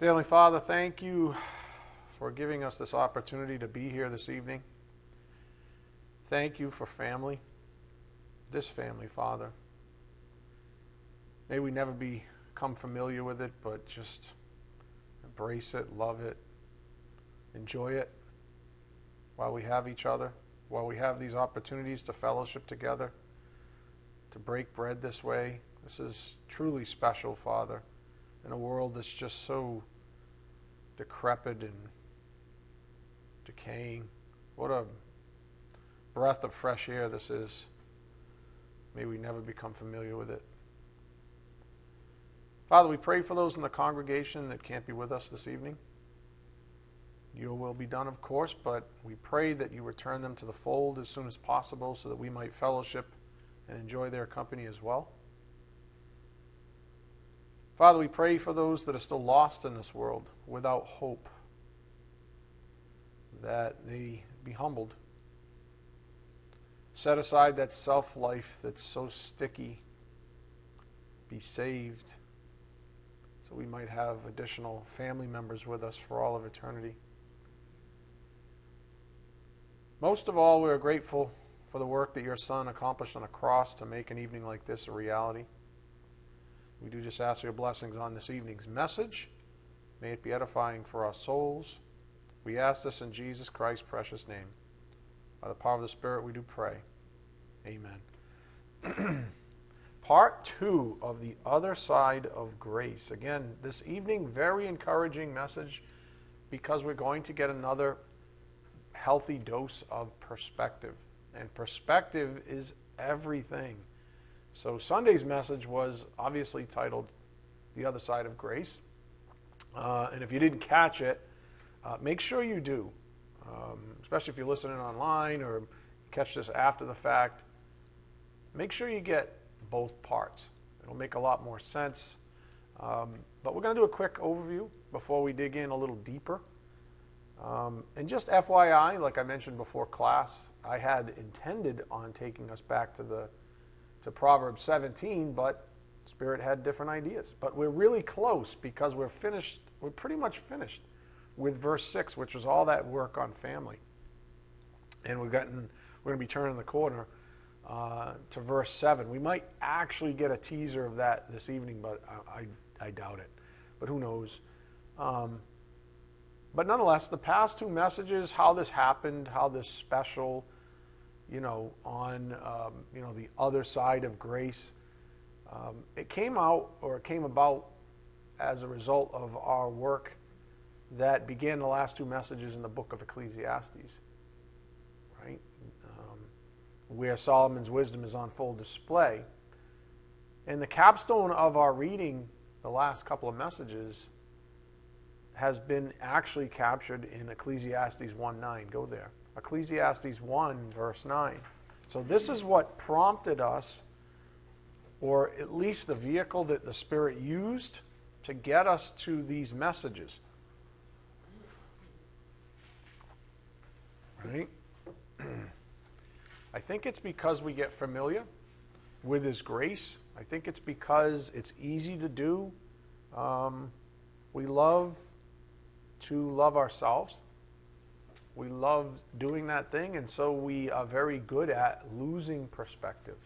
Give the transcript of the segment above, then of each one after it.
Dear Heavenly Father, thank you for giving us this opportunity to be here this evening. Thank you for family, this family, Father. May we never become familiar with it, but just embrace it, love it, enjoy it while we have each other, while we have these opportunities to fellowship together, to break bread this way. This is truly special, Father in a world that's just so decrepit and decaying. What a breath of fresh air this is. May we never become familiar with it. Father, we pray for those in the congregation that can't be with us this evening. Your will be done, of course, but we pray that you return them to the fold as soon as possible so that we might fellowship and enjoy their company as well. Father, we pray for those that are still lost in this world without hope, that they be humbled. Set aside that self life that's so sticky, be saved, so we might have additional family members with us for all of eternity. Most of all, we are grateful for the work that your Son accomplished on a cross to make an evening like this a reality. We do just ask your blessings on this evening's message. May it be edifying for our souls. We ask this in Jesus Christ's precious name. By the power of the Spirit, we do pray. Amen. Part two of the other side of grace. Again, this evening, very encouraging message because we're going to get another healthy dose of perspective. And perspective is everything. So Sunday's message was obviously titled The Other Side of Grace. Uh, and if you didn't catch it, uh, make sure you do, um, especially if you're listening online or catch this after the fact. Make sure you get both parts. It'll make a lot more sense. Um, but we're going to do a quick overview before we dig in a little deeper. Um, and just FYI, like I mentioned before class, I had intended on taking us back to the to Proverbs 17, but Spirit had different ideas. But we're really close because we're finished, we're pretty much finished with verse 6, which was all that work on family. And we've gotten, we're going to be turning the corner uh, to verse 7. We might actually get a teaser of that this evening, but I, I, I doubt it. But who knows? Um, but nonetheless, the past two messages, how this happened, how this special, you know, on um, you know the other side of grace. Um, it came out or it came about as a result of our work that began the last two messages in the book of Ecclesiastes, right? Um, where Solomon's wisdom is on full display. And the capstone of our reading, the last couple of messages, has been actually captured in Ecclesiastes 1 9. Go there. Ecclesiastes 1, verse 9. So, this is what prompted us, or at least the vehicle that the Spirit used to get us to these messages. Right? I think it's because we get familiar with His grace. I think it's because it's easy to do. Um, we love to love ourselves. We love doing that thing, and so we are very good at losing perspective.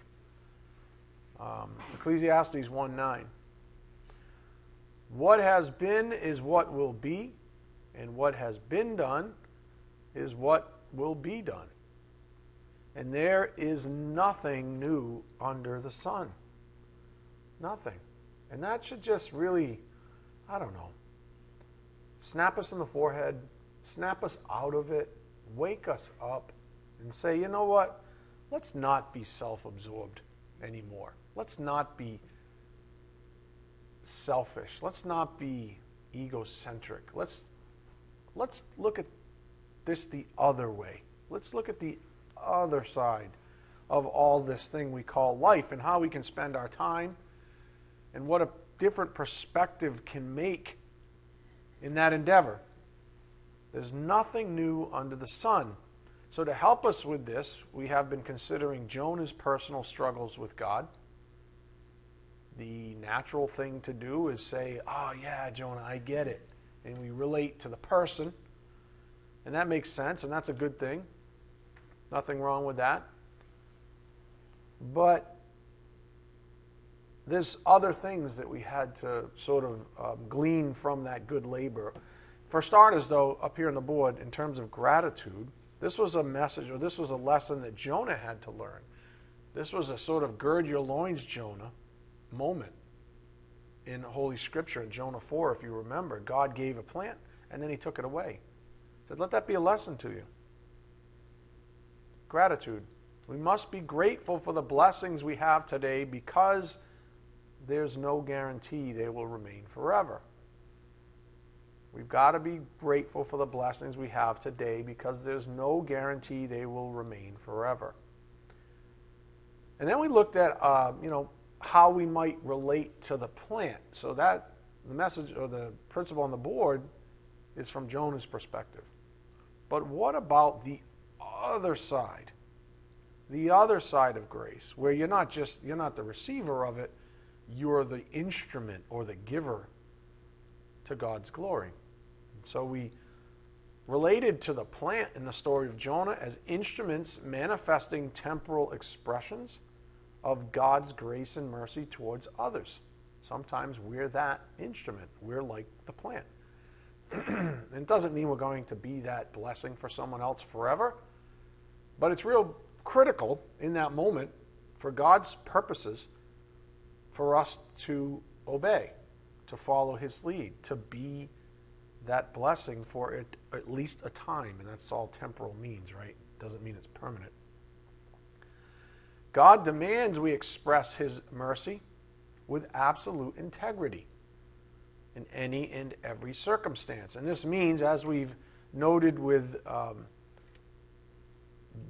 Um, Ecclesiastes 1 9. What has been is what will be, and what has been done is what will be done. And there is nothing new under the sun. Nothing. And that should just really, I don't know, snap us in the forehead, snap us out of it, wake us up, and say, you know what? Let's not be self absorbed anymore. Let's not be selfish. Let's not be egocentric. Let's, let's look at this the other way. Let's look at the other side of all this thing we call life and how we can spend our time and what a different perspective can make in that endeavor. There's nothing new under the sun. So, to help us with this, we have been considering Jonah's personal struggles with God. The natural thing to do is say, Oh, yeah, Jonah, I get it. and we relate to the person. And that makes sense, and that's a good thing. Nothing wrong with that. But there's other things that we had to sort of um, glean from that good labor. For starters, though, up here on the board, in terms of gratitude, this was a message or this was a lesson that Jonah had to learn. This was a sort of gird your loins, Jonah moment in Holy Scripture in Jonah 4, if you remember. God gave a plant and then he took it away. He said, Let that be a lesson to you. Gratitude. We must be grateful for the blessings we have today because there's no guarantee they will remain forever. We've got to be grateful for the blessings we have today because there's no guarantee they will remain forever. And then we looked at, uh, you know, how we might relate to the plant. So that the message or the principle on the board is from Jonah's perspective. But what about the other side? The other side of grace, where you're not just you're not the receiver of it, you're the instrument or the giver to God's glory. So we related to the plant in the story of Jonah as instruments manifesting temporal expressions of God's grace and mercy towards others. Sometimes we're that instrument. We're like the plant. it doesn't mean we're going to be that blessing for someone else forever, but it's real critical in that moment for God's purposes for us to obey, to follow His lead, to be that blessing for it, at least a time, and that's all temporal means, right? Doesn't mean it's permanent. God demands we express His mercy with absolute integrity in any and every circumstance. And this means, as we've noted with um,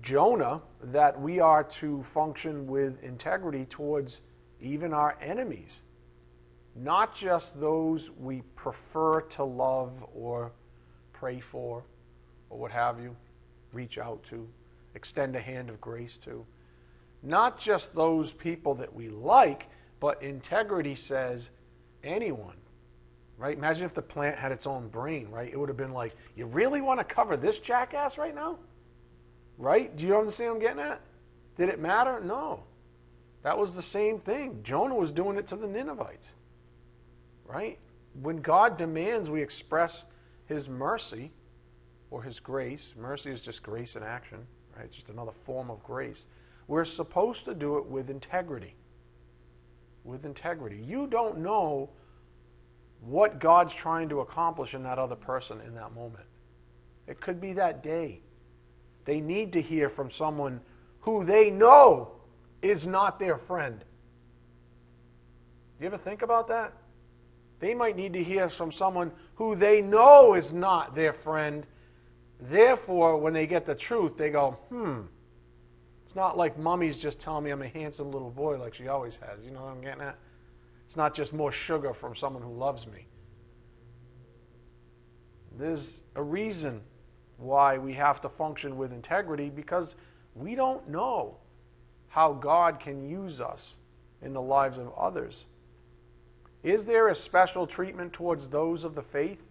Jonah, that we are to function with integrity towards even our enemies, not just those we prefer to love or pray for or what have you, reach out to, extend a hand of grace to. Not just those people that we like, but integrity says anyone, right? Imagine if the plant had its own brain, right? It would have been like, you really want to cover this jackass right now? Right? Do you understand what I'm getting at? Did it matter? No. That was the same thing. Jonah was doing it to the Ninevites. Right? When God demands we express his mercy or his grace, mercy is just grace in action, right? It's just another form of grace. We're supposed to do it with integrity. With integrity. You don't know what God's trying to accomplish in that other person in that moment. It could be that day. They need to hear from someone who they know is not their friend. Do you ever think about that? They might need to hear from someone who they know is not their friend. Therefore, when they get the truth, they go, hmm. It's not like mommy's just telling me I'm a handsome little boy like she always has. You know what I'm getting at? It's not just more sugar from someone who loves me. There's a reason why we have to function with integrity because we don't know how God can use us in the lives of others. Is there a special treatment towards those of the faith,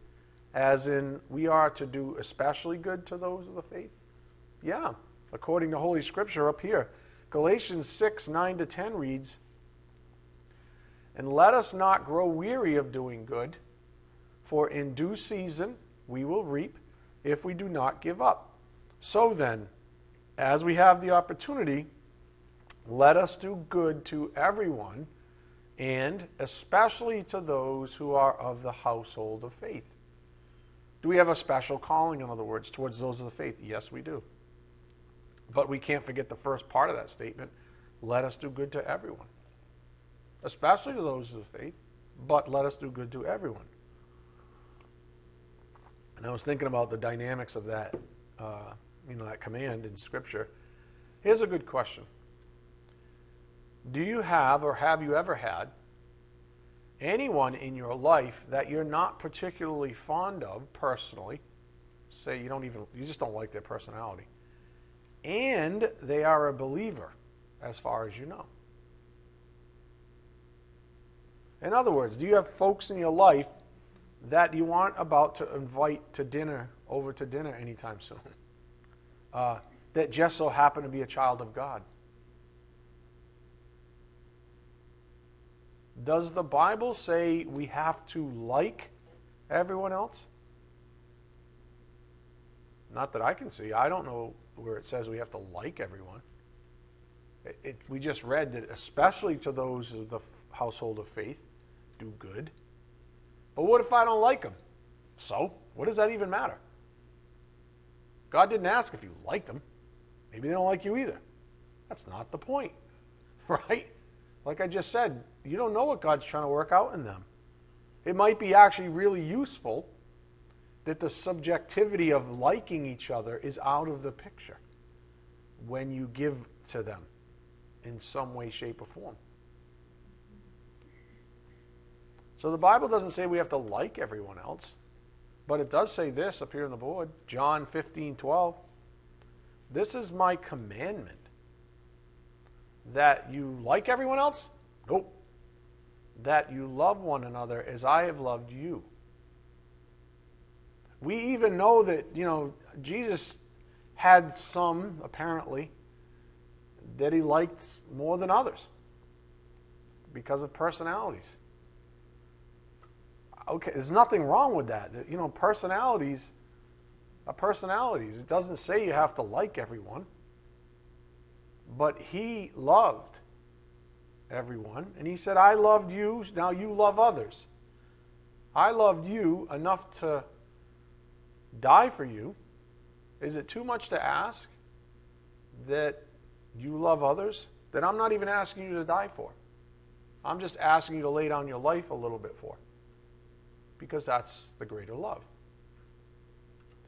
as in we are to do especially good to those of the faith? Yeah, according to Holy Scripture up here. Galatians 6 9 to 10 reads, And let us not grow weary of doing good, for in due season we will reap if we do not give up. So then, as we have the opportunity, let us do good to everyone, and especially to those who are of the household of faith. Do we have a special calling, in other words, towards those of the faith? Yes, we do. But we can't forget the first part of that statement let us do good to everyone, especially to those of the faith, but let us do good to everyone. And I was thinking about the dynamics of that, uh, you know, that command in Scripture. Here's a good question do you have or have you ever had anyone in your life that you're not particularly fond of personally? Say you don't even, you just don't like their personality. And they are a believer, as far as you know. In other words, do you have folks in your life that you aren't about to invite to dinner, over to dinner anytime soon, uh, that just so happen to be a child of God. Does the Bible say we have to like everyone else? Not that I can see. I don't know where it says we have to like everyone. It, it, we just read that, especially to those of the household of faith, do good. But what if I don't like them? So, what does that even matter? God didn't ask if you liked them. Maybe they don't like you either. That's not the point, right? Like I just said, you don't know what God's trying to work out in them. It might be actually really useful that the subjectivity of liking each other is out of the picture when you give to them in some way, shape, or form. So the Bible doesn't say we have to like everyone else, but it does say this up here on the board John 15 12. This is my commandment that you like everyone else? Nope. That you love one another as I have loved you. We even know that, you know, Jesus had some, apparently, that he liked more than others because of personalities. Okay, there's nothing wrong with that. You know, personalities are personalities. It doesn't say you have to like everyone. But he loved everyone. And he said, I loved you, now you love others. I loved you enough to die for you. Is it too much to ask that you love others that I'm not even asking you to die for? I'm just asking you to lay down your life a little bit for. Because that's the greater love.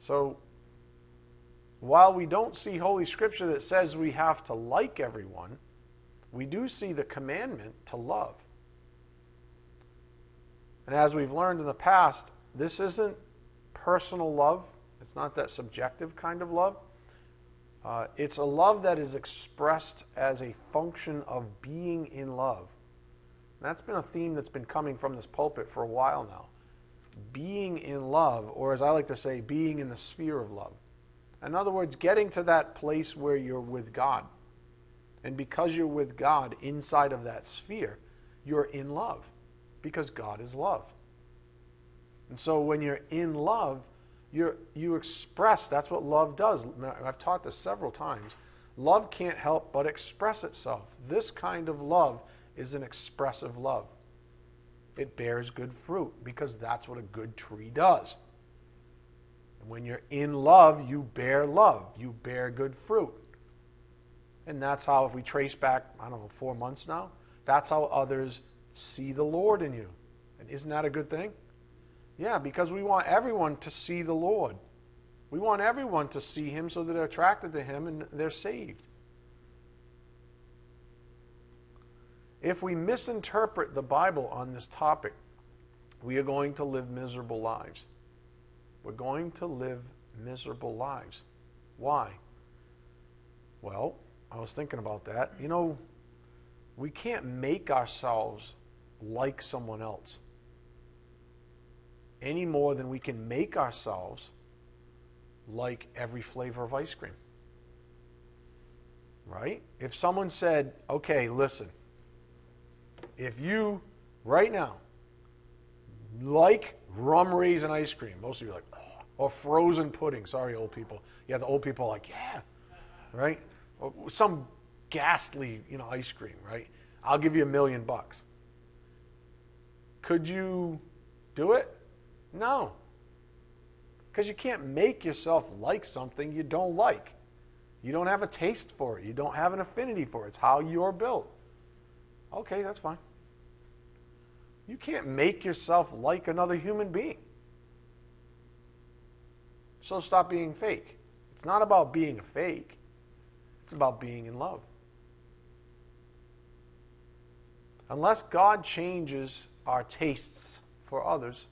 So while we don't see Holy Scripture that says we have to like everyone, we do see the commandment to love. And as we've learned in the past, this isn't personal love, it's not that subjective kind of love. Uh, it's a love that is expressed as a function of being in love. And that's been a theme that's been coming from this pulpit for a while now. Being in love, or as I like to say, being in the sphere of love. In other words, getting to that place where you're with God. And because you're with God inside of that sphere, you're in love because God is love. And so when you're in love, you you express, that's what love does. I've taught this several times. Love can't help but express itself. This kind of love is an expressive love. It bears good fruit because that's what a good tree does. When you're in love, you bear love, you bear good fruit. And that's how, if we trace back, I don't know, four months now, that's how others see the Lord in you. And isn't that a good thing? Yeah, because we want everyone to see the Lord. We want everyone to see Him so that they're attracted to Him and they're saved. If we misinterpret the Bible on this topic, we are going to live miserable lives. We're going to live miserable lives. Why? Well, I was thinking about that. You know, we can't make ourselves like someone else any more than we can make ourselves like every flavor of ice cream. Right? If someone said, okay, listen, if you right now like rum raisin ice cream, most of you are like, oh, or frozen pudding. Sorry, old people. Yeah, the old people are like, yeah, right? Some ghastly, you know, ice cream, right? I'll give you a million bucks. Could you do it? No. Because you can't make yourself like something you don't like. You don't have a taste for it. You don't have an affinity for it. It's how you're built. Okay, that's fine. You can't make yourself like another human being. So stop being fake. It's not about being a fake, it's about being in love. Unless God changes our tastes for others,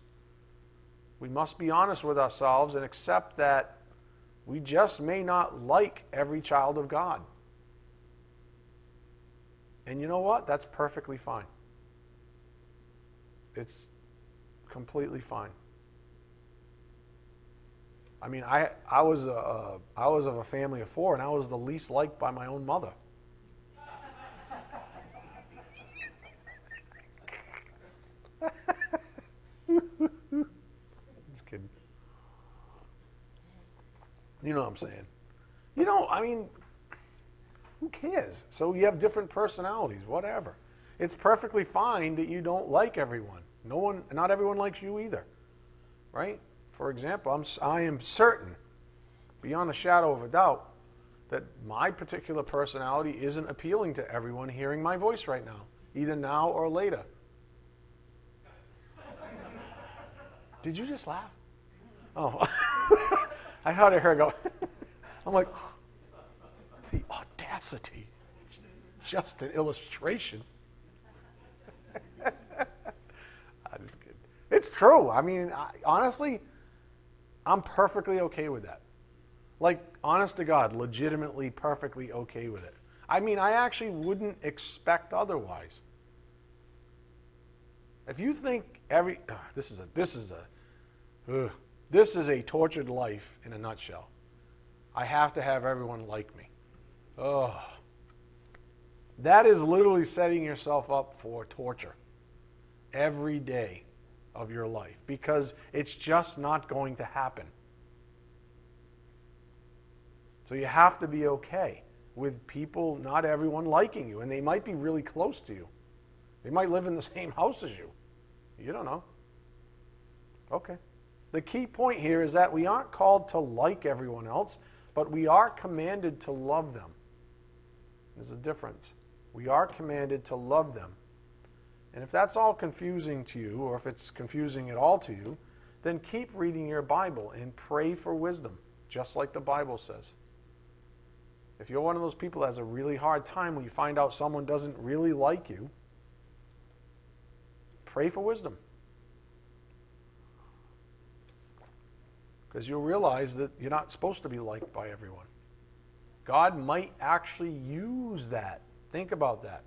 we must be honest with ourselves and accept that we just may not like every child of God. And you know what? That's perfectly fine. It's completely fine. I mean, I, I, was a, I was of a family of four, and I was the least liked by my own mother. Just kidding. You know what I'm saying? You know, I mean, who cares? So you have different personalities, whatever. It's perfectly fine that you don't like everyone. No one, not everyone likes you either, right? For example, I'm, I am certain, beyond a shadow of a doubt, that my particular personality isn't appealing to everyone hearing my voice right now, either now or later. Did you just laugh? Oh, I heard I heard go. I'm like, the audacity. It's just an illustration. I'm just kidding. It's true. I mean, I, honestly, I'm perfectly okay with that. Like, honest to God, legitimately perfectly okay with it. I mean, I actually wouldn't expect otherwise. If you think every uh, this is a this is a uh, this is a tortured life in a nutshell. I have to have everyone like me. Oh. That is literally setting yourself up for torture every day of your life because it's just not going to happen. So you have to be okay with people, not everyone liking you, and they might be really close to you. They might live in the same house as you. You don't know. Okay. The key point here is that we aren't called to like everyone else, but we are commanded to love them. There's a difference. We are commanded to love them. And if that's all confusing to you, or if it's confusing at all to you, then keep reading your Bible and pray for wisdom, just like the Bible says. If you're one of those people that has a really hard time when you find out someone doesn't really like you, pray for wisdom. Because you'll realize that you're not supposed to be liked by everyone. God might actually use that. Think about that.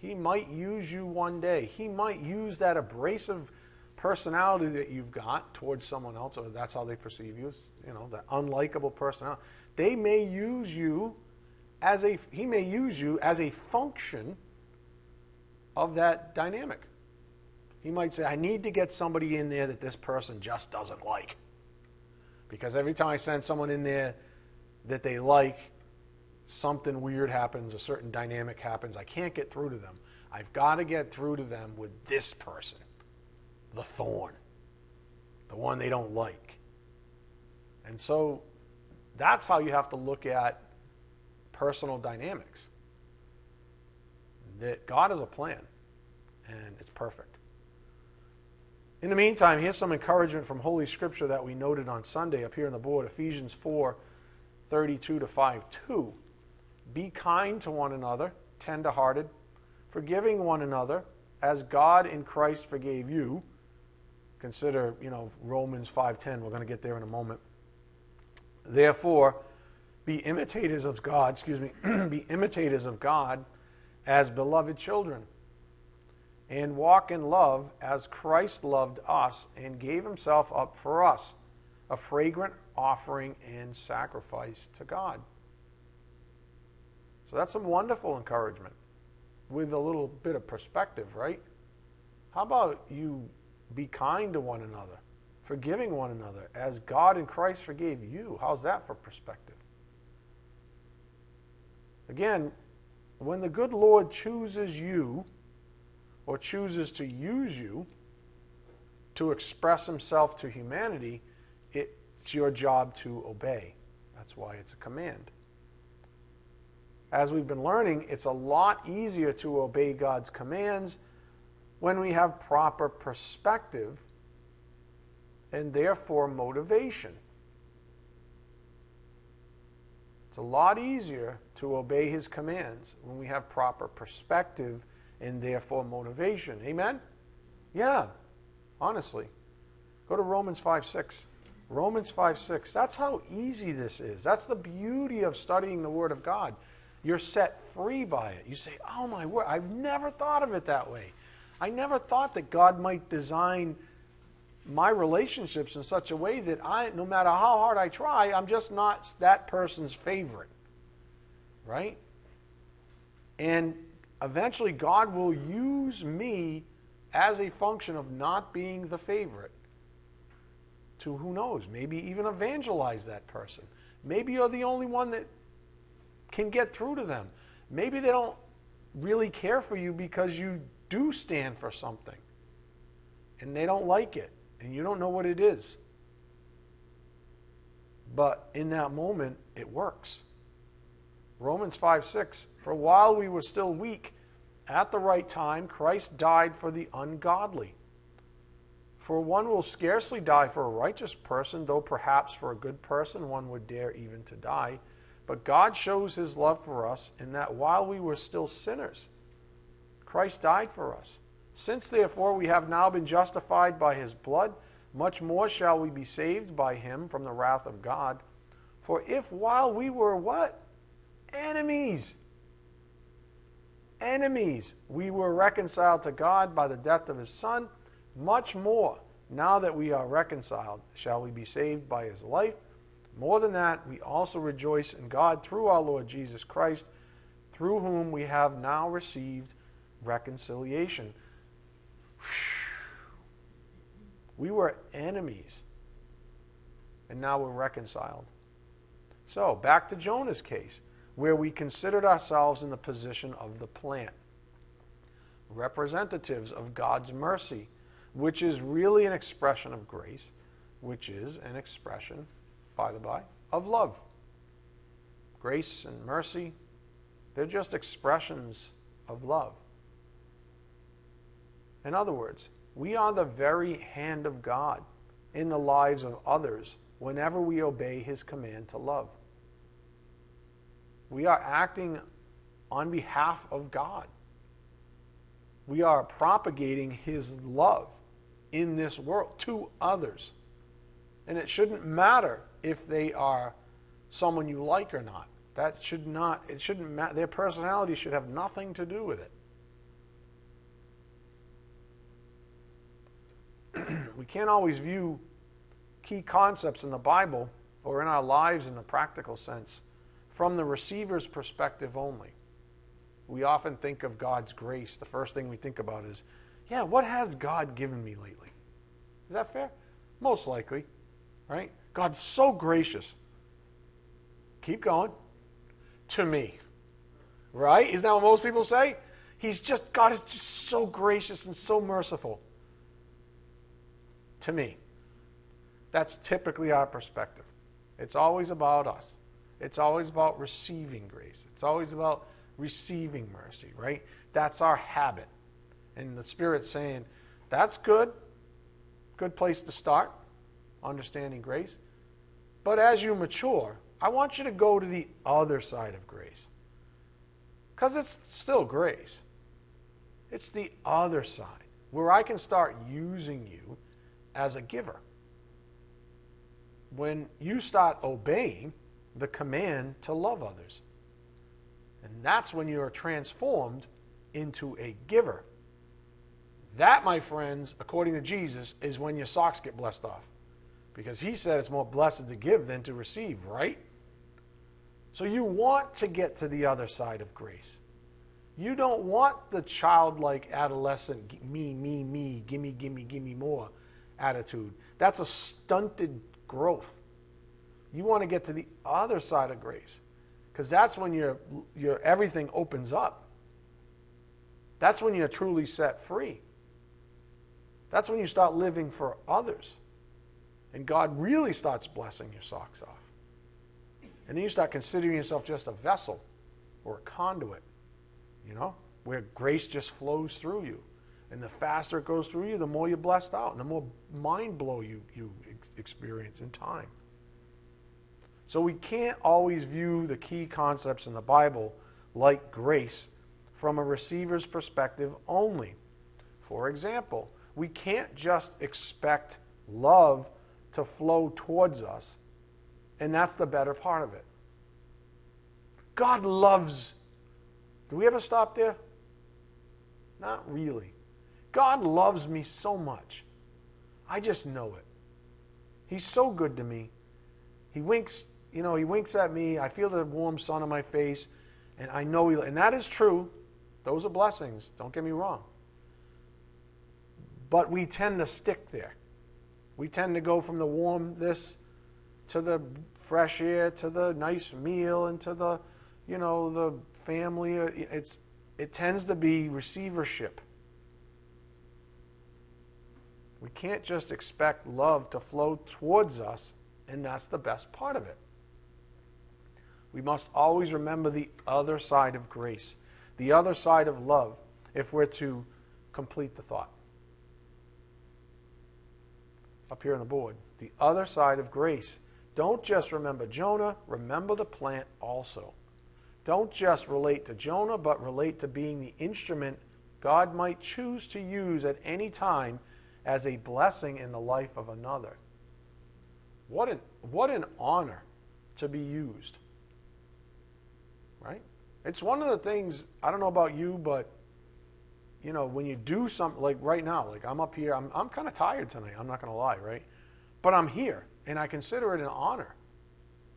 He might use you one day. He might use that abrasive personality that you've got towards someone else, or that's how they perceive you, you know, that unlikable personality. They may use you as a, he may use you as a function of that dynamic. He might say, I need to get somebody in there that this person just doesn't like. Because every time I send someone in there that they like, something weird happens, a certain dynamic happens. I can't get through to them. I've got to get through to them with this person, the thorn, the one they don't like. And so that's how you have to look at personal dynamics. That God has a plan, and it's perfect. In the meantime, here's some encouragement from Holy Scripture that we noted on Sunday up here on the board Ephesians 4 32 to 5 2. Be kind to one another, tenderhearted, forgiving one another, as God in Christ forgave you. Consider, you know, Romans 5:10. We're going to get there in a moment. Therefore, be imitators of God, excuse me, be imitators of God as beloved children, and walk in love as Christ loved us and gave himself up for us, a fragrant offering and sacrifice to God. So that's some wonderful encouragement with a little bit of perspective, right? How about you be kind to one another, forgiving one another as God in Christ forgave you? How's that for perspective? Again, when the good Lord chooses you or chooses to use you to express himself to humanity, it's your job to obey. That's why it's a command as we've been learning, it's a lot easier to obey God's commands when we have proper perspective and therefore motivation. It's a lot easier to obey his commands when we have proper perspective and therefore motivation. Amen? Yeah, honestly. Go to Romans 5 6. Romans 5 6. That's how easy this is. That's the beauty of studying the Word of God. You're set free by it. You say, Oh my word, I've never thought of it that way. I never thought that God might design my relationships in such a way that I, no matter how hard I try, I'm just not that person's favorite. Right? And eventually, God will use me as a function of not being the favorite to who knows, maybe even evangelize that person. Maybe you're the only one that can get through to them. Maybe they don't really care for you because you do stand for something and they don't like it and you don't know what it is. But in that moment, it works. Romans 5 6 For while we were still weak, at the right time, Christ died for the ungodly. For one will scarcely die for a righteous person, though perhaps for a good person one would dare even to die. But God shows his love for us in that while we were still sinners, Christ died for us. Since therefore we have now been justified by his blood, much more shall we be saved by him from the wrath of God. For if while we were what? Enemies. Enemies, we were reconciled to God by the death of his Son, much more, now that we are reconciled, shall we be saved by his life. More than that, we also rejoice in God through our Lord Jesus Christ, through whom we have now received reconciliation. We were enemies, and now we're reconciled. So, back to Jonah's case, where we considered ourselves in the position of the plant, representatives of God's mercy, which is really an expression of grace, which is an expression, by the by, of love. Grace and mercy, they're just expressions of love. In other words, we are the very hand of God in the lives of others whenever we obey his command to love. We are acting on behalf of God. We are propagating his love in this world to others. And it shouldn't matter if they are someone you like or not. That should not, it shouldn't matter. Their personality should have nothing to do with it. we can't always view key concepts in the Bible or in our lives in a practical sense from the receiver's perspective only. We often think of God's grace. The first thing we think about is, yeah, what has God given me lately? Is that fair? Most likely, right? God's so gracious. Keep going. To me. Right? Isn't that what most people say? He's just, God is just so gracious and so merciful to me. That's typically our perspective. It's always about us. It's always about receiving grace. It's always about receiving mercy, right? That's our habit. And the Spirit's saying, that's good. Good place to start, understanding grace. But as you mature, I want you to go to the other side of grace. Because it's still grace. It's the other side where I can start using you as a giver. When you start obeying the command to love others. And that's when you are transformed into a giver. That, my friends, according to Jesus, is when your socks get blessed off. Because he said it's more blessed to give than to receive, right? So you want to get to the other side of grace. You don't want the childlike adolescent, me, me, me, gimme, gimme, gimme more attitude. That's a stunted growth. You want to get to the other side of grace because that's when your, your everything opens up. That's when you're truly set free. That's when you start living for others. And God really starts blessing your socks off. And then you start considering yourself just a vessel or a conduit, you know, where grace just flows through you. And the faster it goes through you, the more you're blessed out, and the more mind blow you, you experience in time. So we can't always view the key concepts in the Bible like grace from a receiver's perspective only. For example, we can't just expect love to flow towards us, and that's the better part of it. God loves. Do we ever stop there? Not really. God loves me so much. I just know it. He's so good to me. He winks, you know, he winks at me. I feel the warm sun on my face, and I know he, and that is true. Those are blessings. Don't get me wrong. But we tend to stick there. We tend to go from the warm this to the fresh air to the nice meal and to the, you know, the family. Uh, it's it tends to be receivership. We can't just expect love to flow towards us, and that's the best part of it. We must always remember the other side of grace, the other side of love, if we're to complete the thought. Up here on the board, the other side of grace. Don't just remember Jonah, remember the plant also. Don't just relate to Jonah, but relate to being the instrument God might choose to use at any time as a blessing in the life of another. What an, what an honor to be used. Right? It's one of the things, I don't know about you, but you know, when you do something like right now, like I'm up here, I'm, I'm kind of tired tonight, I'm not going to lie, right? But I'm here, and I consider it an honor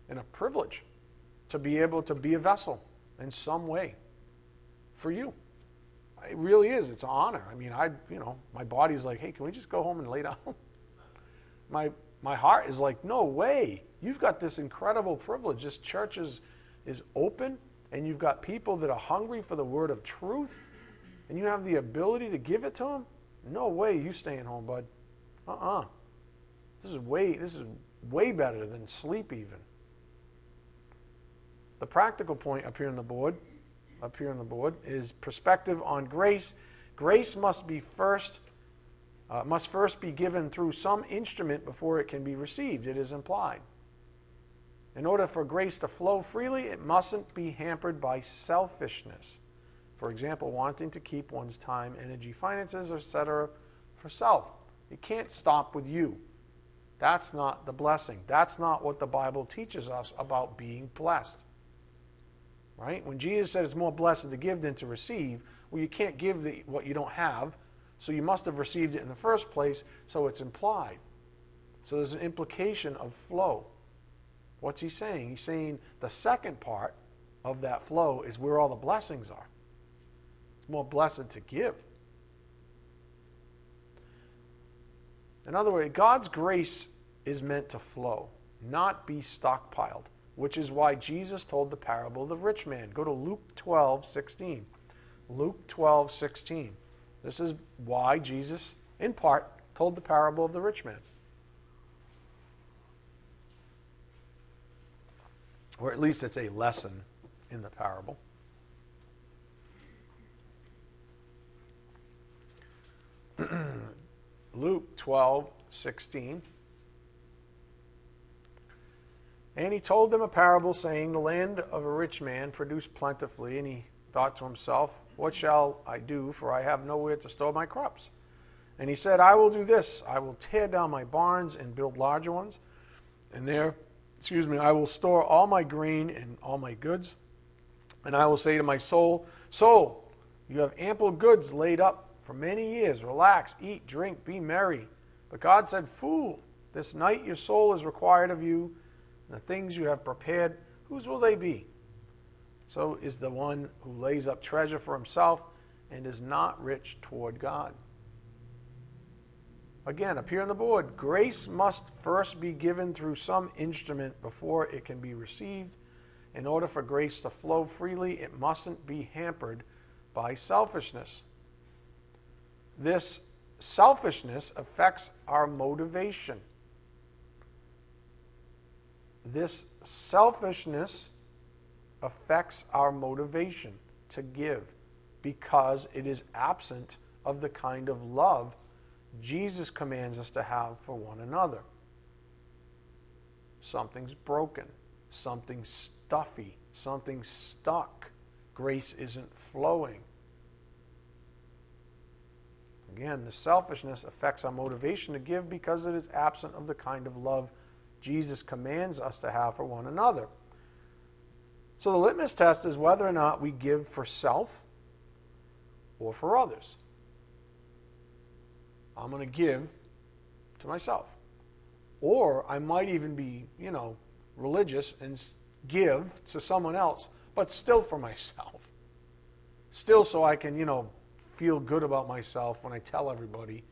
and a privilege to be able to be a vessel in some way for you. It really is. It's an honor. I mean, I, you know, my body's like, hey, can we just go home and lay down? my, my heart is like, no way. You've got this incredible privilege. This church is, is open, and you've got people that are hungry for the word of truth, and you have the ability to give it to them. No way you staying home, bud. Uh-uh. This is way, this is way better than sleep even. The practical point up here on the board up here on the board is perspective on grace. Grace must be first uh, must first be given through some instrument before it can be received. It is implied. In order for grace to flow freely, it mustn't be hampered by selfishness. For example, wanting to keep one's time, energy, finances, etc. for self. It can't stop with you. That's not the blessing. That's not what the Bible teaches us about being blessed. Right? When Jesus said it's more blessed to give than to receive, well, you can't give the, what you don't have, so you must have received it in the first place, so it's implied. So there's an implication of flow. What's he saying? He's saying the second part of that flow is where all the blessings are. It's more blessed to give. In other words, God's grace is meant to flow, not be stockpiled which is why Jesus told the parable of the rich man. Go to Luke 12, 16. Luke 12, 16. This is why Jesus, in part, told the parable of the rich man. Or at least it's a lesson in the parable. Luke 12, 16. And he told them a parable, saying, The land of a rich man produced plentifully, and he thought to himself, What shall I do, for I have nowhere to store my crops? And he said, I will do this I will tear down my barns and build larger ones, and there, excuse me, I will store all my grain and all my goods. And I will say to my soul, Soul, you have ample goods laid up for many years. Relax, eat, drink, be merry. But God said, Fool, this night your soul is required of you and the things you have prepared, whose will they be? So is the one who lays up treasure for himself and is not rich toward God. Again, here on the board, grace must first be given through some instrument before it can be received. In order for grace to flow freely, it mustn't be hampered by selfishness. This selfishness affects our motivation this selfishness affects our motivation to give because it is absent of the kind of love Jesus commands us to have for one another. Something's broken, something's stuffy, something's stuck. Grace isn't flowing. Again, the selfishness affects our motivation to give because it is absent of the kind of love Jesus commands us to have for one another. So the litmus test is whether or not we give for self or for others. I'm going to give to myself. Or I might even be, you know, religious and give to someone else, but still for myself. Still so I can, you know, feel good about myself when I tell everybody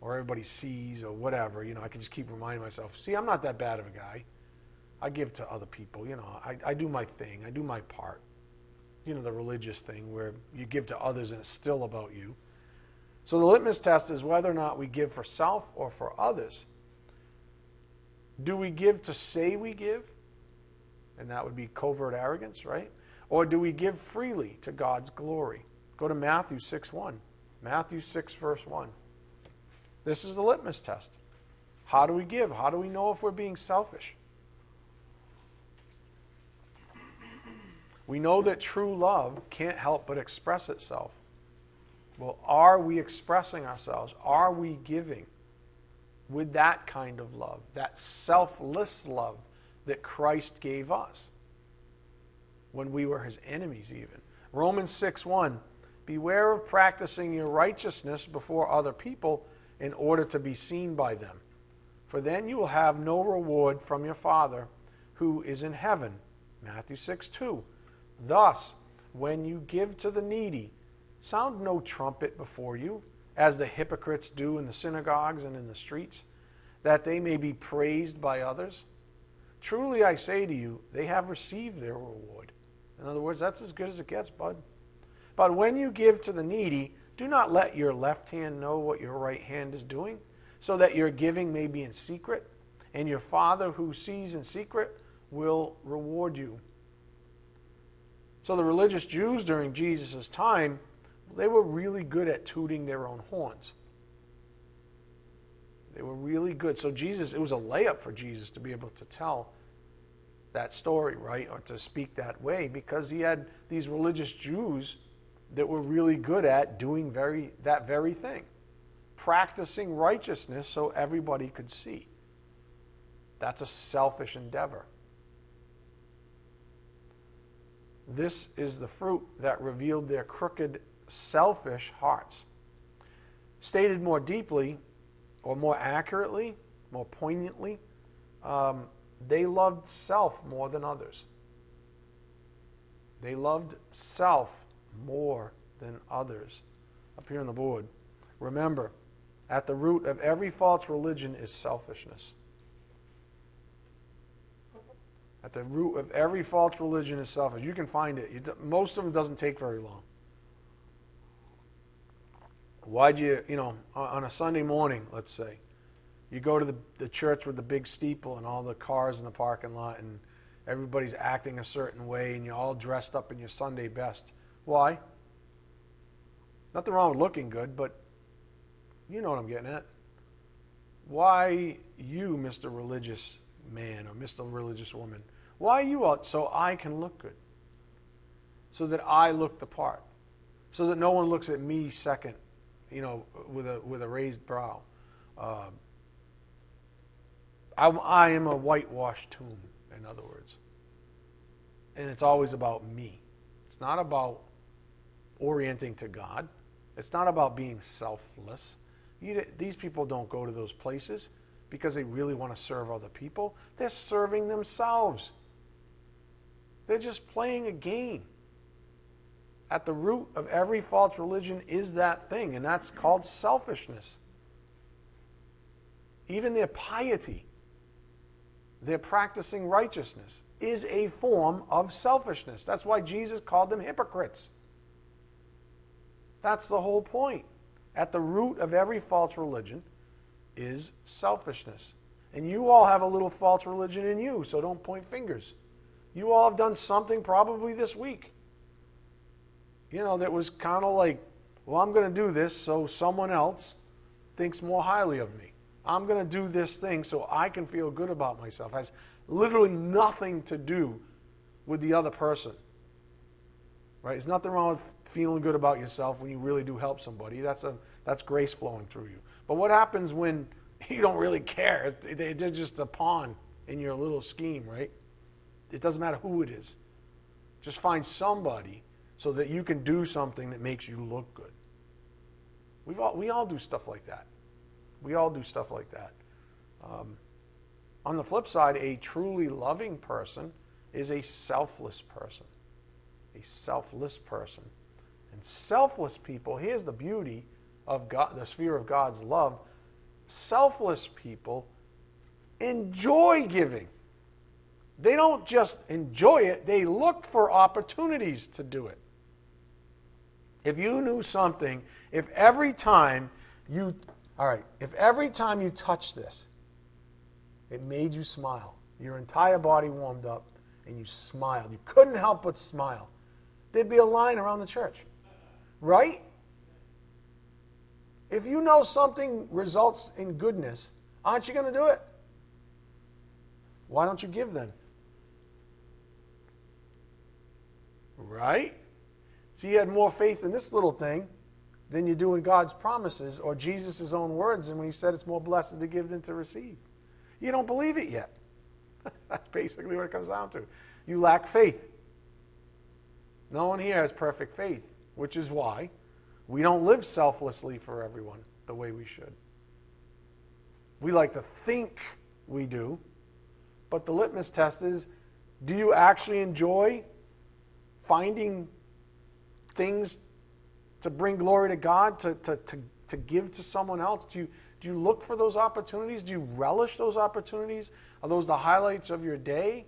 or everybody sees or whatever. You know, I can just keep reminding myself, see, I'm not that bad of a guy. I give to other people, you know, I, I do my thing, I do my part. You know, the religious thing where you give to others and it's still about you. So the litmus test is whether or not we give for self or for others. Do we give to say we give? And that would be covert arrogance, right? Or do we give freely to God's glory? Go to Matthew 6 1. Matthew 6, verse 1. This is the litmus test. How do we give? How do we know if we're being selfish? We know that true love can't help but express itself. Well, are we expressing ourselves? Are we giving with that kind of love, that selfless love that Christ gave us when we were his enemies, even? Romans 6 1 Beware of practicing your righteousness before other people in order to be seen by them, for then you will have no reward from your Father who is in heaven. Matthew 6 2. Thus, when you give to the needy, sound no trumpet before you, as the hypocrites do in the synagogues and in the streets, that they may be praised by others. Truly I say to you, they have received their reward. In other words, that's as good as it gets, bud. But when you give to the needy, do not let your left hand know what your right hand is doing, so that your giving may be in secret, and your Father who sees in secret will reward you. So the religious Jews during Jesus' time, they were really good at tooting their own horns. They were really good. So Jesus, it was a layup for Jesus to be able to tell that story, right? Or to speak that way because he had these religious Jews that were really good at doing very that very thing. Practicing righteousness so everybody could see. That's a selfish endeavor. This is the fruit that revealed their crooked, selfish hearts. Stated more deeply, or more accurately, more poignantly, um, they loved self more than others. They loved self more than others. Up here on the board. Remember, at the root of every false religion is selfishness. At the root of every false religion is selfish. You can find it. most of them doesn't take very long. Why'd you, you know, on a Sunday morning, let's say, you go to the, the church with the big steeple and all the cars in the parking lot and everybody's acting a certain way and you're all dressed up in your Sunday best. Why? Nothing wrong with looking good, but you know what I'm getting at. Why you, Mr. Religious man or Mr. Religious woman? Why you out? So I can look good. So that I look the part. So that no one looks at me second, you know, with a, with a raised brow. Uh, I, I am a whitewashed tomb, in other words. And it's always about me. It's not about orienting to God. It's not about being selfless. You, these people don't go to those places because they really want to serve other people. They're serving themselves. They're just playing a game. At the root of every false religion is that thing, and that's called selfishness. Even their piety, their practicing righteousness, is a form of selfishness. That's why Jesus called them hypocrites. That's the whole point. At the root of every false religion is selfishness. And you all have a little false religion in you, so don't point fingers. You all have done something probably this week. You know, that was kind of like, well, I'm going to do this so someone else thinks more highly of me. I'm going to do this thing so I can feel good about myself. It has literally nothing to do with the other person. Right? There's nothing wrong with feeling good about yourself when you really do help somebody. That's a that's grace flowing through you. But what happens when you don't really care? They're just a pawn in your little scheme, right? It doesn't matter who it is. Just find somebody so that you can do something that makes you look good. We've all, we all do stuff like that. We all do stuff like that. Um, on the flip side, a truly loving person is a selfless person. A selfless person. And selfless people, here's the beauty of God, the sphere of God's love. Selfless people enjoy giving. They don't just enjoy it, they look for opportunities to do it. If you knew something, if every time you, all right, if every time you touch this, it made you smile, your entire body warmed up, and you smiled, you couldn't help but smile, there'd be a line around the church. Right? If you know something results in goodness, aren't you going to do it? Why don't you give then? Right? So you had more faith in this little thing than you do in God's promises or Jesus' own words, and when he said it's more blessed to give than to receive. You don't believe it yet. That's basically what it comes down to. You lack faith. No one here has perfect faith, which is why we don't live selflessly for everyone the way we should. We like to think we do, but the litmus test is do you actually enjoy finding things to bring glory to God, to, to, to, to give to someone else? Do you, do you look for those opportunities? Do you relish those opportunities? Are those the highlights of your day?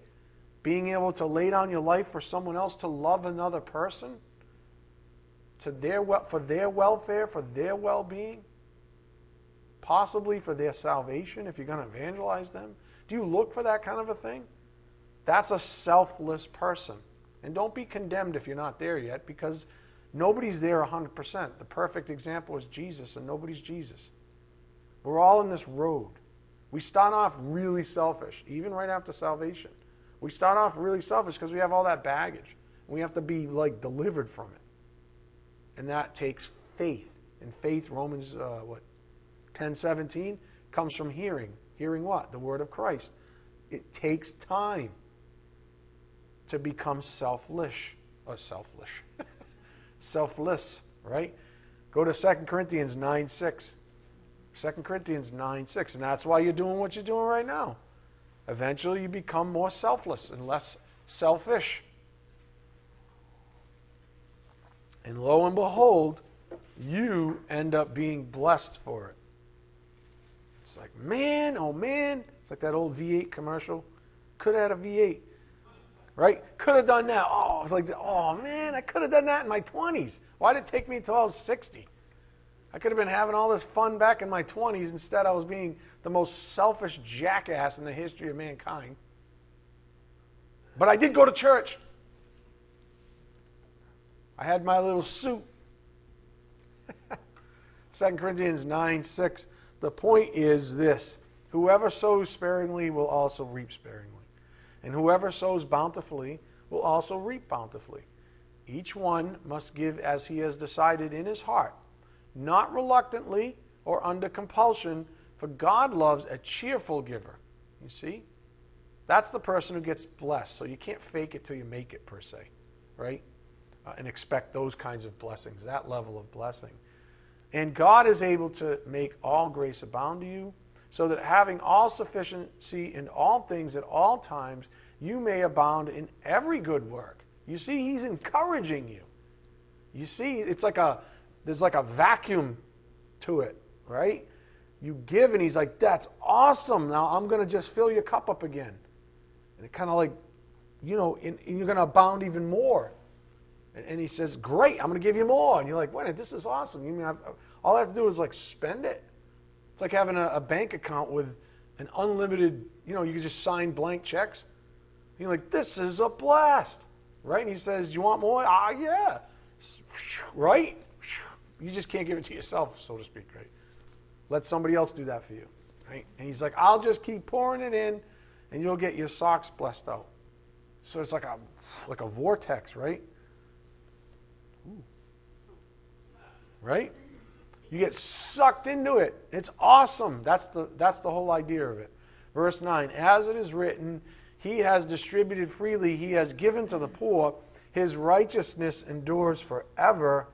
Being able to lay down your life for someone else to love another person? To their, well, for their welfare, for their well being? Possibly for their salvation if you're going to evangelize them? Do you look for that kind of a thing? That's a selfless person. And don't be condemned if you're not there yet because nobody's there 100%. The perfect example is Jesus, and nobody's Jesus. We're all in this road. We start off really selfish, even right after salvation. We start off really selfish because we have all that baggage. We have to be like delivered from it. And that takes faith. And faith, Romans uh, what, 10 17, comes from hearing. Hearing what? The word of Christ. It takes time to become selfless. Or selfless. Selfless, right? Go to 2 Corinthians 9 6. 2 Corinthians 9 6. And that's why you're doing what you're doing right now. Eventually, you become more selfless and less selfish. And lo and behold, you end up being blessed for it. It's like, man, oh man. It's like that old V8 commercial. Could have had a V8. Right? Could have done that. Oh, it's like, oh man, I could have done that in my 20s. Why did it take me until I was 60? I could have been having all this fun back in my 20s. Instead, I was being the most selfish jackass in the history of mankind. But I did go to church. I had my little suit. 2 Corinthians 9 6. The point is this whoever sows sparingly will also reap sparingly, and whoever sows bountifully will also reap bountifully. Each one must give as he has decided in his heart, not reluctantly or under compulsion, for God loves a cheerful giver. You see? That's the person who gets blessed. So you can't fake it till you make it, per se, right? Uh, and expect those kinds of blessings, that level of blessing. And God is able to make all grace abound to you, so that having all sufficiency in all things at all times, you may abound in every good work. You see, He's encouraging you. You see, it's like a there's like a vacuum to it, right? You give, and He's like, "That's awesome. Now I'm going to just fill your cup up again," and it kind of like, you know, and you're going to abound even more. And he says, Great, I'm going to give you more. And you're like, Wait, this is awesome. You mean I've, all I have to do is like spend it? It's like having a, a, bank account with an unlimited, you know, you can just sign blank checks. And you're like, This is a blast. Right? And he says, you want more? Ah, yeah. Right? You just can't give it to yourself, so to speak, right? Let somebody else do that for you. Right? And he's like, I'll just keep pouring it in, and you'll get your socks blessed out. So it's like a like a vortex, right? Right? You get sucked into it. It's awesome. That's the, that's the whole idea of it. Verse 9 As it is written, He has distributed freely, He has given to the poor, His righteousness endures forever.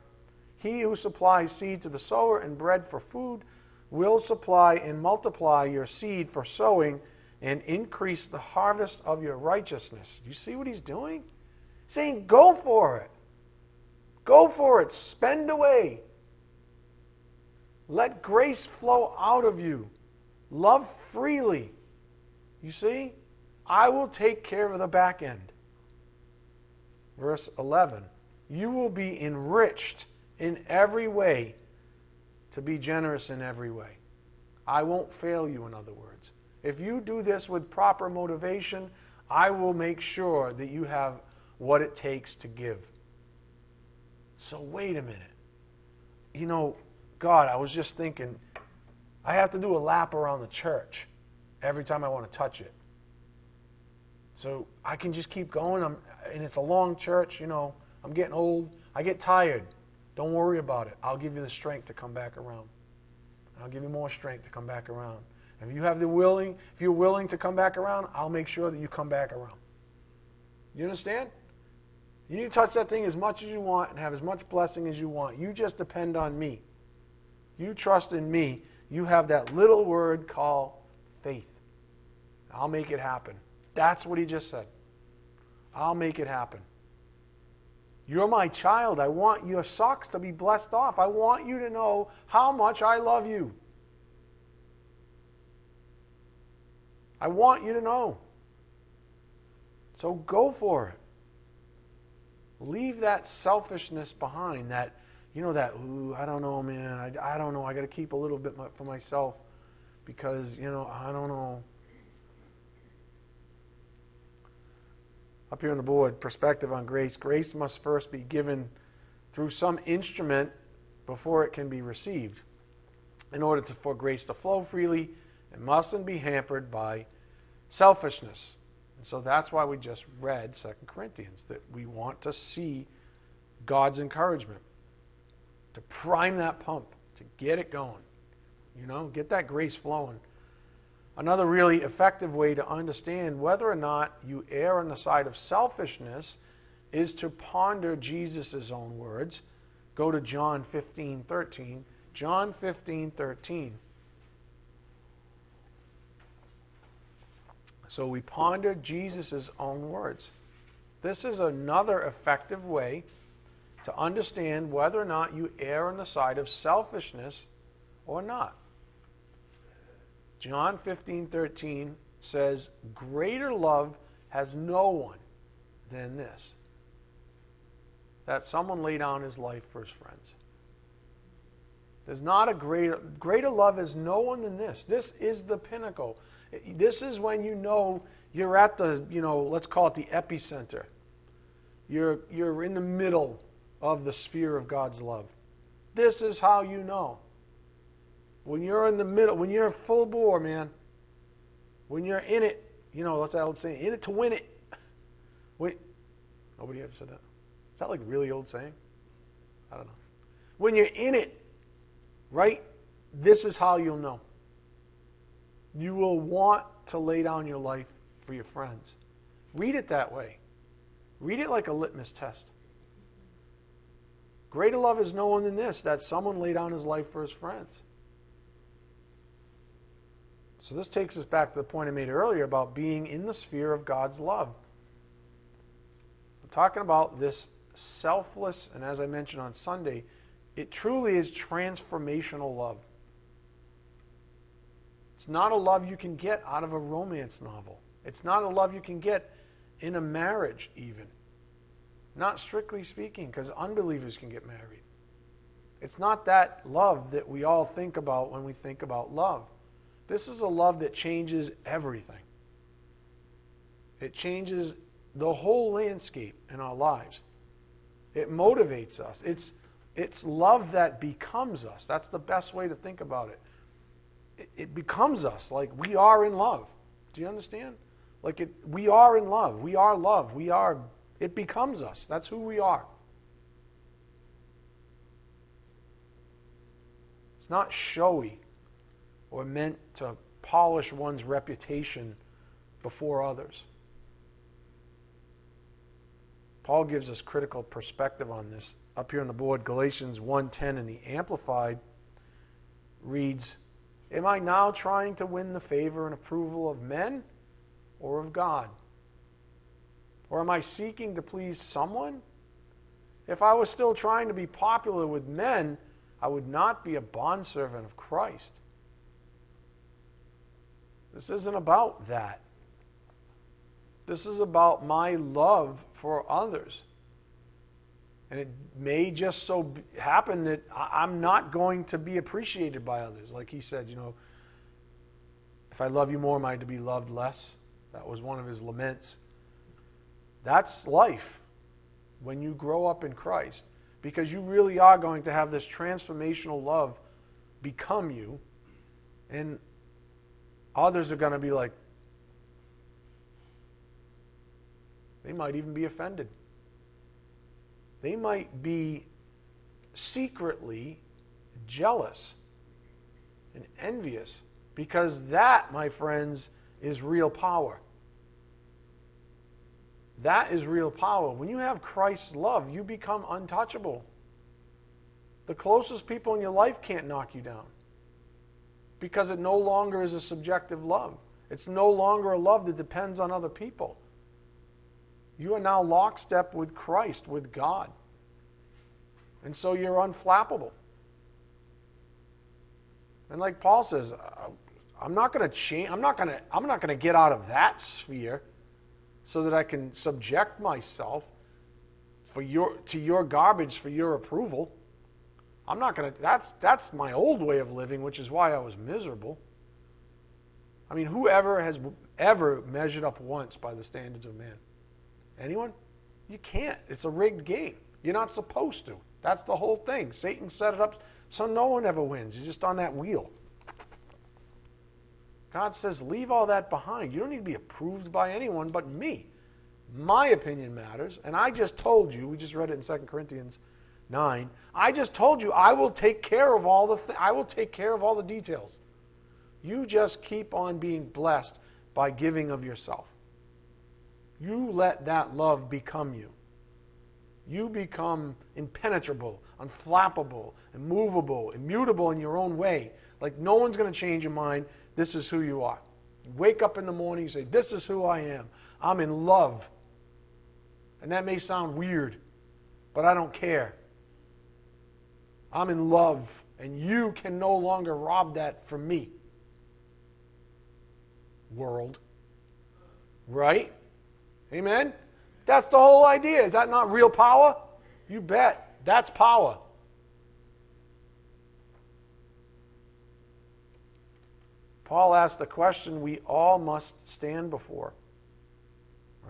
He who supplies seed to the sower and bread for food will supply and multiply your seed for sowing and increase the harvest of your righteousness. You see what he's doing? He's saying, go for it. Go for it. Spend away. Let grace flow out of you. Love freely. You see? I will take care of the back end. Verse 11 You will be enriched in every way to be generous in every way. I won't fail you, in other words. If you do this with proper motivation, I will make sure that you have what it takes to give. So, wait a minute. You know, God, I was just thinking, I have to do a lap around the church every time I want to touch it. So I can just keep going. I'm, and it's a long church, you know. I'm getting old. I get tired. Don't worry about it. I'll give you the strength to come back around. I'll give you more strength to come back around. If you have the willing, if you're willing to come back around, I'll make sure that you come back around. You understand? You touch that thing as much as you want and have as much blessing as you want. You just depend on me. You trust in me. You have that little word called faith. I'll make it happen. That's what he just said. I'll make it happen. You're my child. I want your socks to be blessed off. I want you to know how much I love you. I want you to know. So go for it. Leave that selfishness behind, that, you know, that, ooh, I don't know, man. I, I don't know. I got to keep a little bit for myself because, you know, I don't know. Up here on the board, perspective on grace. Grace must first be given through some instrument before it can be received. In order to, for grace to flow freely, it mustn't be hampered by selfishness. And so that's why we just read 2 Corinthians, that we want to see God's encouragement, to prime that pump, to get it going. You know, get that grace flowing. Another really effective way to understand whether or not you err on the side of selfishness is to ponder Jesus' own words. Go to John 15 13. John 15 13. So we ponder Jesus' own words. This is another effective way to understand whether or not you err on the side of selfishness or not. John 15 13 says, Greater love has no one than this that someone lay down his life for his friends. There's not a greater greater love is no one than this. This is the pinnacle. This is when you know you're at the, you know, let's call it the epicenter. You're you're in the middle of the sphere of God's love. This is how you know. When you're in the middle, when you're full bore, man, when you're in it, you know, that's that old saying, in it to win it. Wait, nobody ever said that. Is that like a really old saying? I don't know. When you're in it, right, this is how you'll know. You will want to lay down your life for your friends. Read it that way. Read it like a litmus test. Greater love is no one than this, that someone lay down his life for his friends. So this takes us back to the point I made earlier about being in the sphere of God's love. I'm talking about this selfless, and as I mentioned on Sunday, it truly is transformational love. It's not a love you can get out of a romance novel. It's not a love you can get in a marriage, even. Not strictly speaking, because unbelievers can get married. It's not that love that we all think about when we think about love. This is a love that changes everything. It changes the whole landscape in our lives. It motivates us. It's, it's love that becomes us. That's the best way to think about it. it. It becomes us. Like we are in love. Do you understand? Like it, we are in love. We are love. We are, it becomes us. That's who we are. It's not showy or meant to polish one's reputation before others. Paul gives us critical perspective on this. Up here on the board, Galatians 1:10 in the Amplified reads, Am I now trying to win the favor and approval of men or of God? Or am I seeking to please someone? If I was still trying to be popular with men, I would not be a bondservant of Christ. This isn't about that. This is about my love for others. And it may just so happen that I'm not going to be appreciated by others. Like he said, you know, if I love you more, am I to be loved less? That was one of his laments. That's life when you grow up in Christ because you really are going to have this transformational love become you. And others are going to be like, they might even be offended. They might be secretly jealous and envious because that, my friends, is real power. That is real power. When you have Christ's love, you become untouchable. The closest people in your life can't knock you down because it no longer is a subjective love. It's no longer a love that depends on other people. You are now lockstep with Christ, with God. And so you're unflappable. And like Paul says, uh, I'm not going to change I'm not going to I'm not going to get out of that sphere so that I can subject myself for your, to your garbage for your approval. I'm not going to, that's, that's my old way of living, which is why I was miserable. I mean, whoever has ever measured up once by the standards of man? Anyone? You can't. It's a rigged game. You're not supposed to. That's the whole thing. Satan set it up so no one ever wins. He's just on that wheel. God says, leave all that behind. You don't need to be approved by anyone but me. My opinion matters. And I just told you, we just read it in 2 Corinthians 9. I just told you I will take care of all the th- I will take care of all the details. You just keep on being blessed by giving of yourself. You let that love become you. You become impenetrable, unflappable, immovable, immutable in your own way. Like no one's going to change your mind. This is who you are. You wake up in the morning, you say, This is who I am. I'm in love. And that may sound weird, but I don't care. I'm in love, and you can no longer rob that from me. World. Right? Amen? That's the whole idea. Is that not real power? You bet. That's power. Paul asked the question we all must stand before.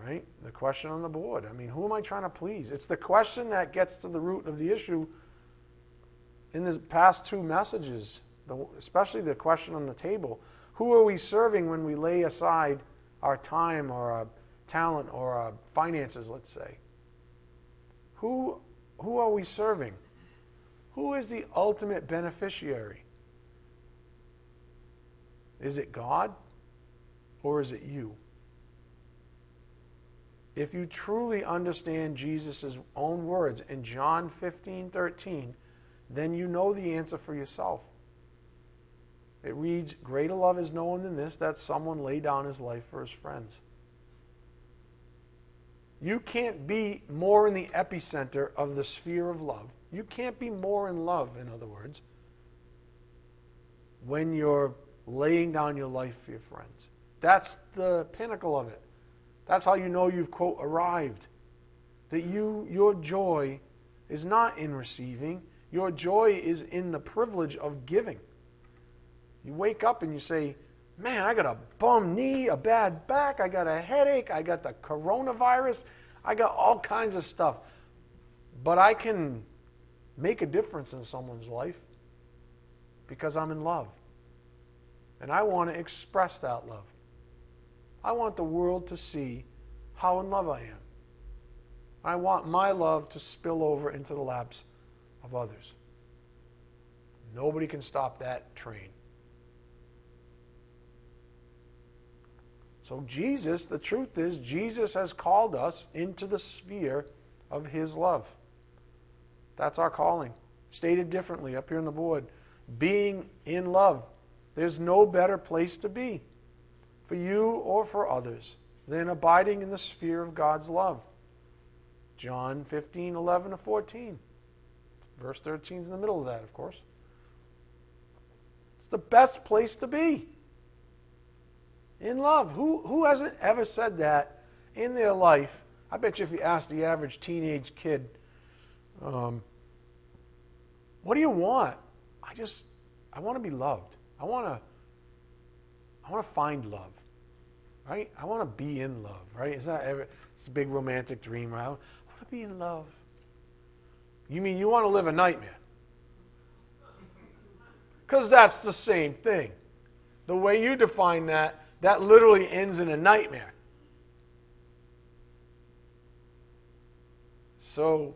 Right? The question on the board. I mean, who am I trying to please? It's the question that gets to the root of the issue in the past two messages, especially the question on the table. Who are we serving when we lay aside our time or our talent or our finances, let's say? Who, who are we serving? Who is the ultimate beneficiary? Is it God or is it you? If you truly understand Jesus' own words in John 15 13, then you know the answer for yourself. It reads, Greater love is known than this, that someone lay down his life for his friends. You can't be more in the epicenter of the sphere of love. You can't be more in love, in other words, when you're laying down your life for your friends. That's the pinnacle of it. That's how you know you've, quote, arrived. That you, your joy is not in receiving, your joy is in the privilege of giving. You wake up and you say, Man, I got a bum knee, a bad back, I got a headache, I got the coronavirus, I got all kinds of stuff. But I can make a difference in someone's life because I'm in love. And I want to express that love. I want the world to see how in love I am. I want my love to spill over into the laps of others. Nobody can stop that train. So, Jesus, the truth is, Jesus has called us into the sphere of His love. That's our calling. Stated differently up here on the board being in love There's no better place to be for you or for others than abiding in the sphere of God's love. John 15, 11 to 14. Verse 13 is in the middle of that, of course. It's the best place to be. In love. Who, who hasn't ever said that in their life? I bet you if you ask the average teenage kid, um, what do you want? I just, I want to be loved. I want to, I want to find love, right? I want to be in love, right? That ever, it's a big romantic dream, right? I want to be in love. You mean you want to live a nightmare? Because that's the same thing. The way you define that, that literally ends in a nightmare. So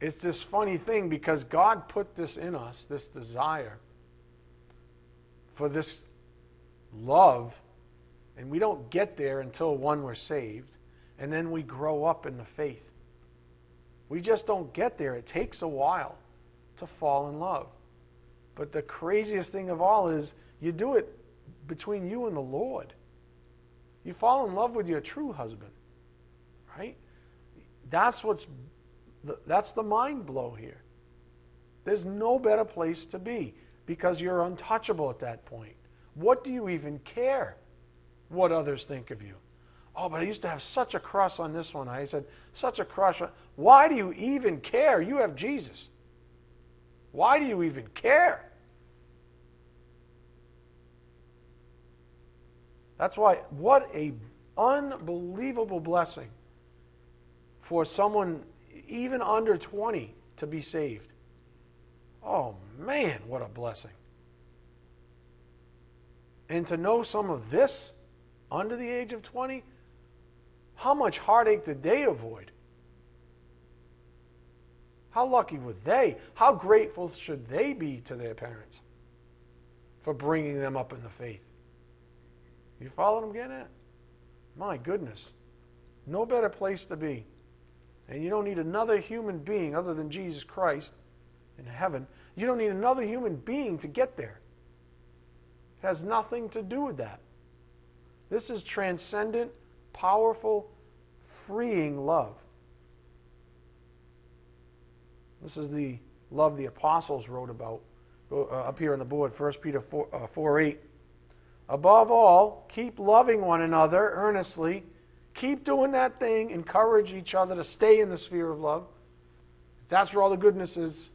it's this funny thing because God put this in us, this desire for this love, and we don't get there until one we're saved, and then we grow up in the faith. We just don't get there. It takes a while to fall in love. But the craziest thing of all is you do it between you and the Lord. You fall in love with your true husband, right? That's what's that's the mind blow here. There's no better place to be because you're untouchable at that point. What do you even care what others think of you? Oh, but I used to have such a crush on this one. I said, such a crush. On... Why do you even care? You have Jesus. Why do you even care? That's why, what a unbelievable blessing for someone even under 20 to be saved. Oh man, what a blessing. And to know some of this under the age of 20, how much heartache did they avoid? How lucky were they? How grateful should they be to their parents for bringing them up in the faith? You follow what I'm getting at? My goodness. No better place to be. And you don't need another human being other than Jesus Christ in heaven. You don't need another human being to get there. It has nothing to do with that. This is transcendent, powerful, freeing love. This is the love the apostles wrote about uh, up here on the board, 1 Peter 4, uh, 4 8. Above all, keep loving one another earnestly Keep doing that thing. Encourage each other to stay in the sphere of love. That's where all the goodness is.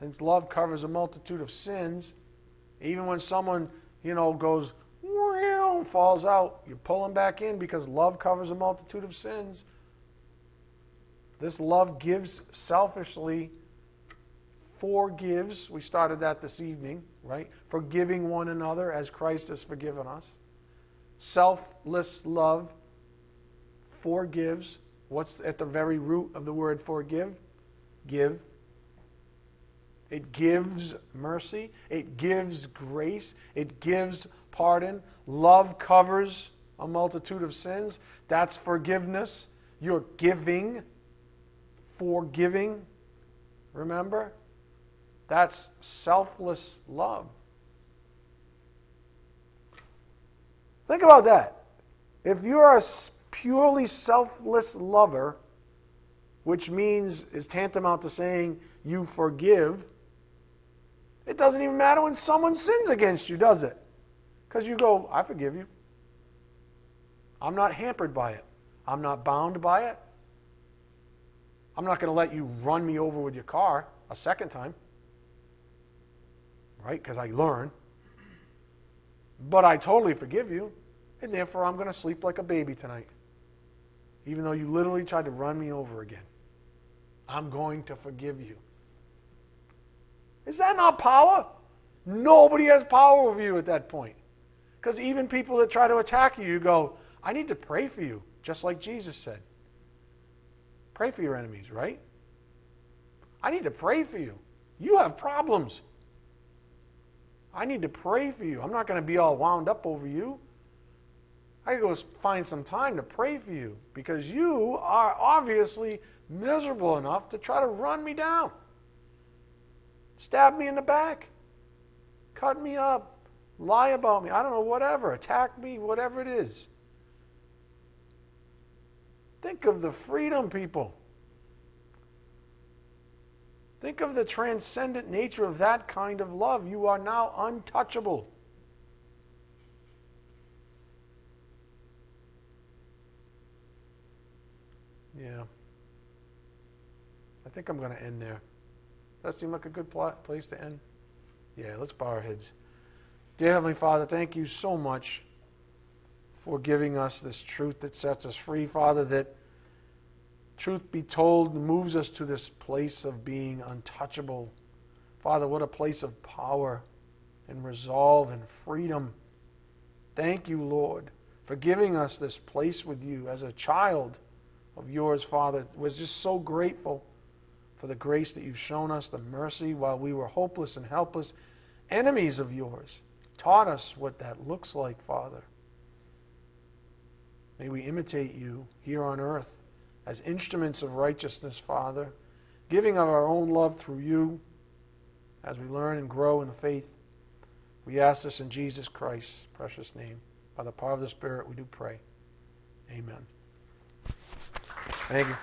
Since love covers a multitude of sins, even when someone, you know, goes, falls out, you pull them back in because love covers a multitude of sins. This love gives selfishly, forgives. We started that this evening, right? Forgiving one another as Christ has forgiven us. Selfless love forgives. What's at the very root of the word forgive? Give. It gives mercy. It gives grace. It gives pardon. Love covers a multitude of sins. That's forgiveness. You're giving, forgiving. Remember? That's selfless love. Think about that. If you're a purely selfless lover, which means is tantamount to saying you forgive, it doesn't even matter when someone sins against you, does it? Because you go, I forgive you. I'm not hampered by it. I'm not bound by it. I'm not going to let you run me over with your car a second time. Right? Because I learn. But I totally forgive you, and therefore I'm going to sleep like a baby tonight. Even though you literally tried to run me over again. I'm going to forgive you. Is that not power? Nobody has power over you at that point. Because even people that try to attack you, you go, I need to pray for you, just like Jesus said. Pray for your enemies, right? I need to pray for you. You have problems. I need to pray for you. I'm not going to be all wound up over you. I go find some time to pray for you because you are obviously miserable enough to try to run me down, stab me in the back. cut me up, lie about me, I don't know, whatever, attack me, whatever it is. Think of the freedom, people. Think of the transcendent nature of that kind of love. You are now untouchable. Yeah. I think I'm going to end there. That seem like a good place to end? Yeah, let's bow our heads. Dear Heavenly Father, thank you so much for giving us this truth that sets us free, Father, that truth be told moves us to this place of being untouchable. Father, what a place of power and resolve and freedom. Thank you, Lord, for giving us this place with you as a child of yours, Father. Was just so grateful for the grace that you've shown us, the mercy while we were hopeless and helpless, enemies of yours. Taught us what that looks like, Father. May we imitate you here on earth as instruments of righteousness, Father, giving of our own love through you as we learn and grow in the faith. We ask this in Jesus Christ's precious name. By the power of the Spirit, we do pray. Amen. Thank you.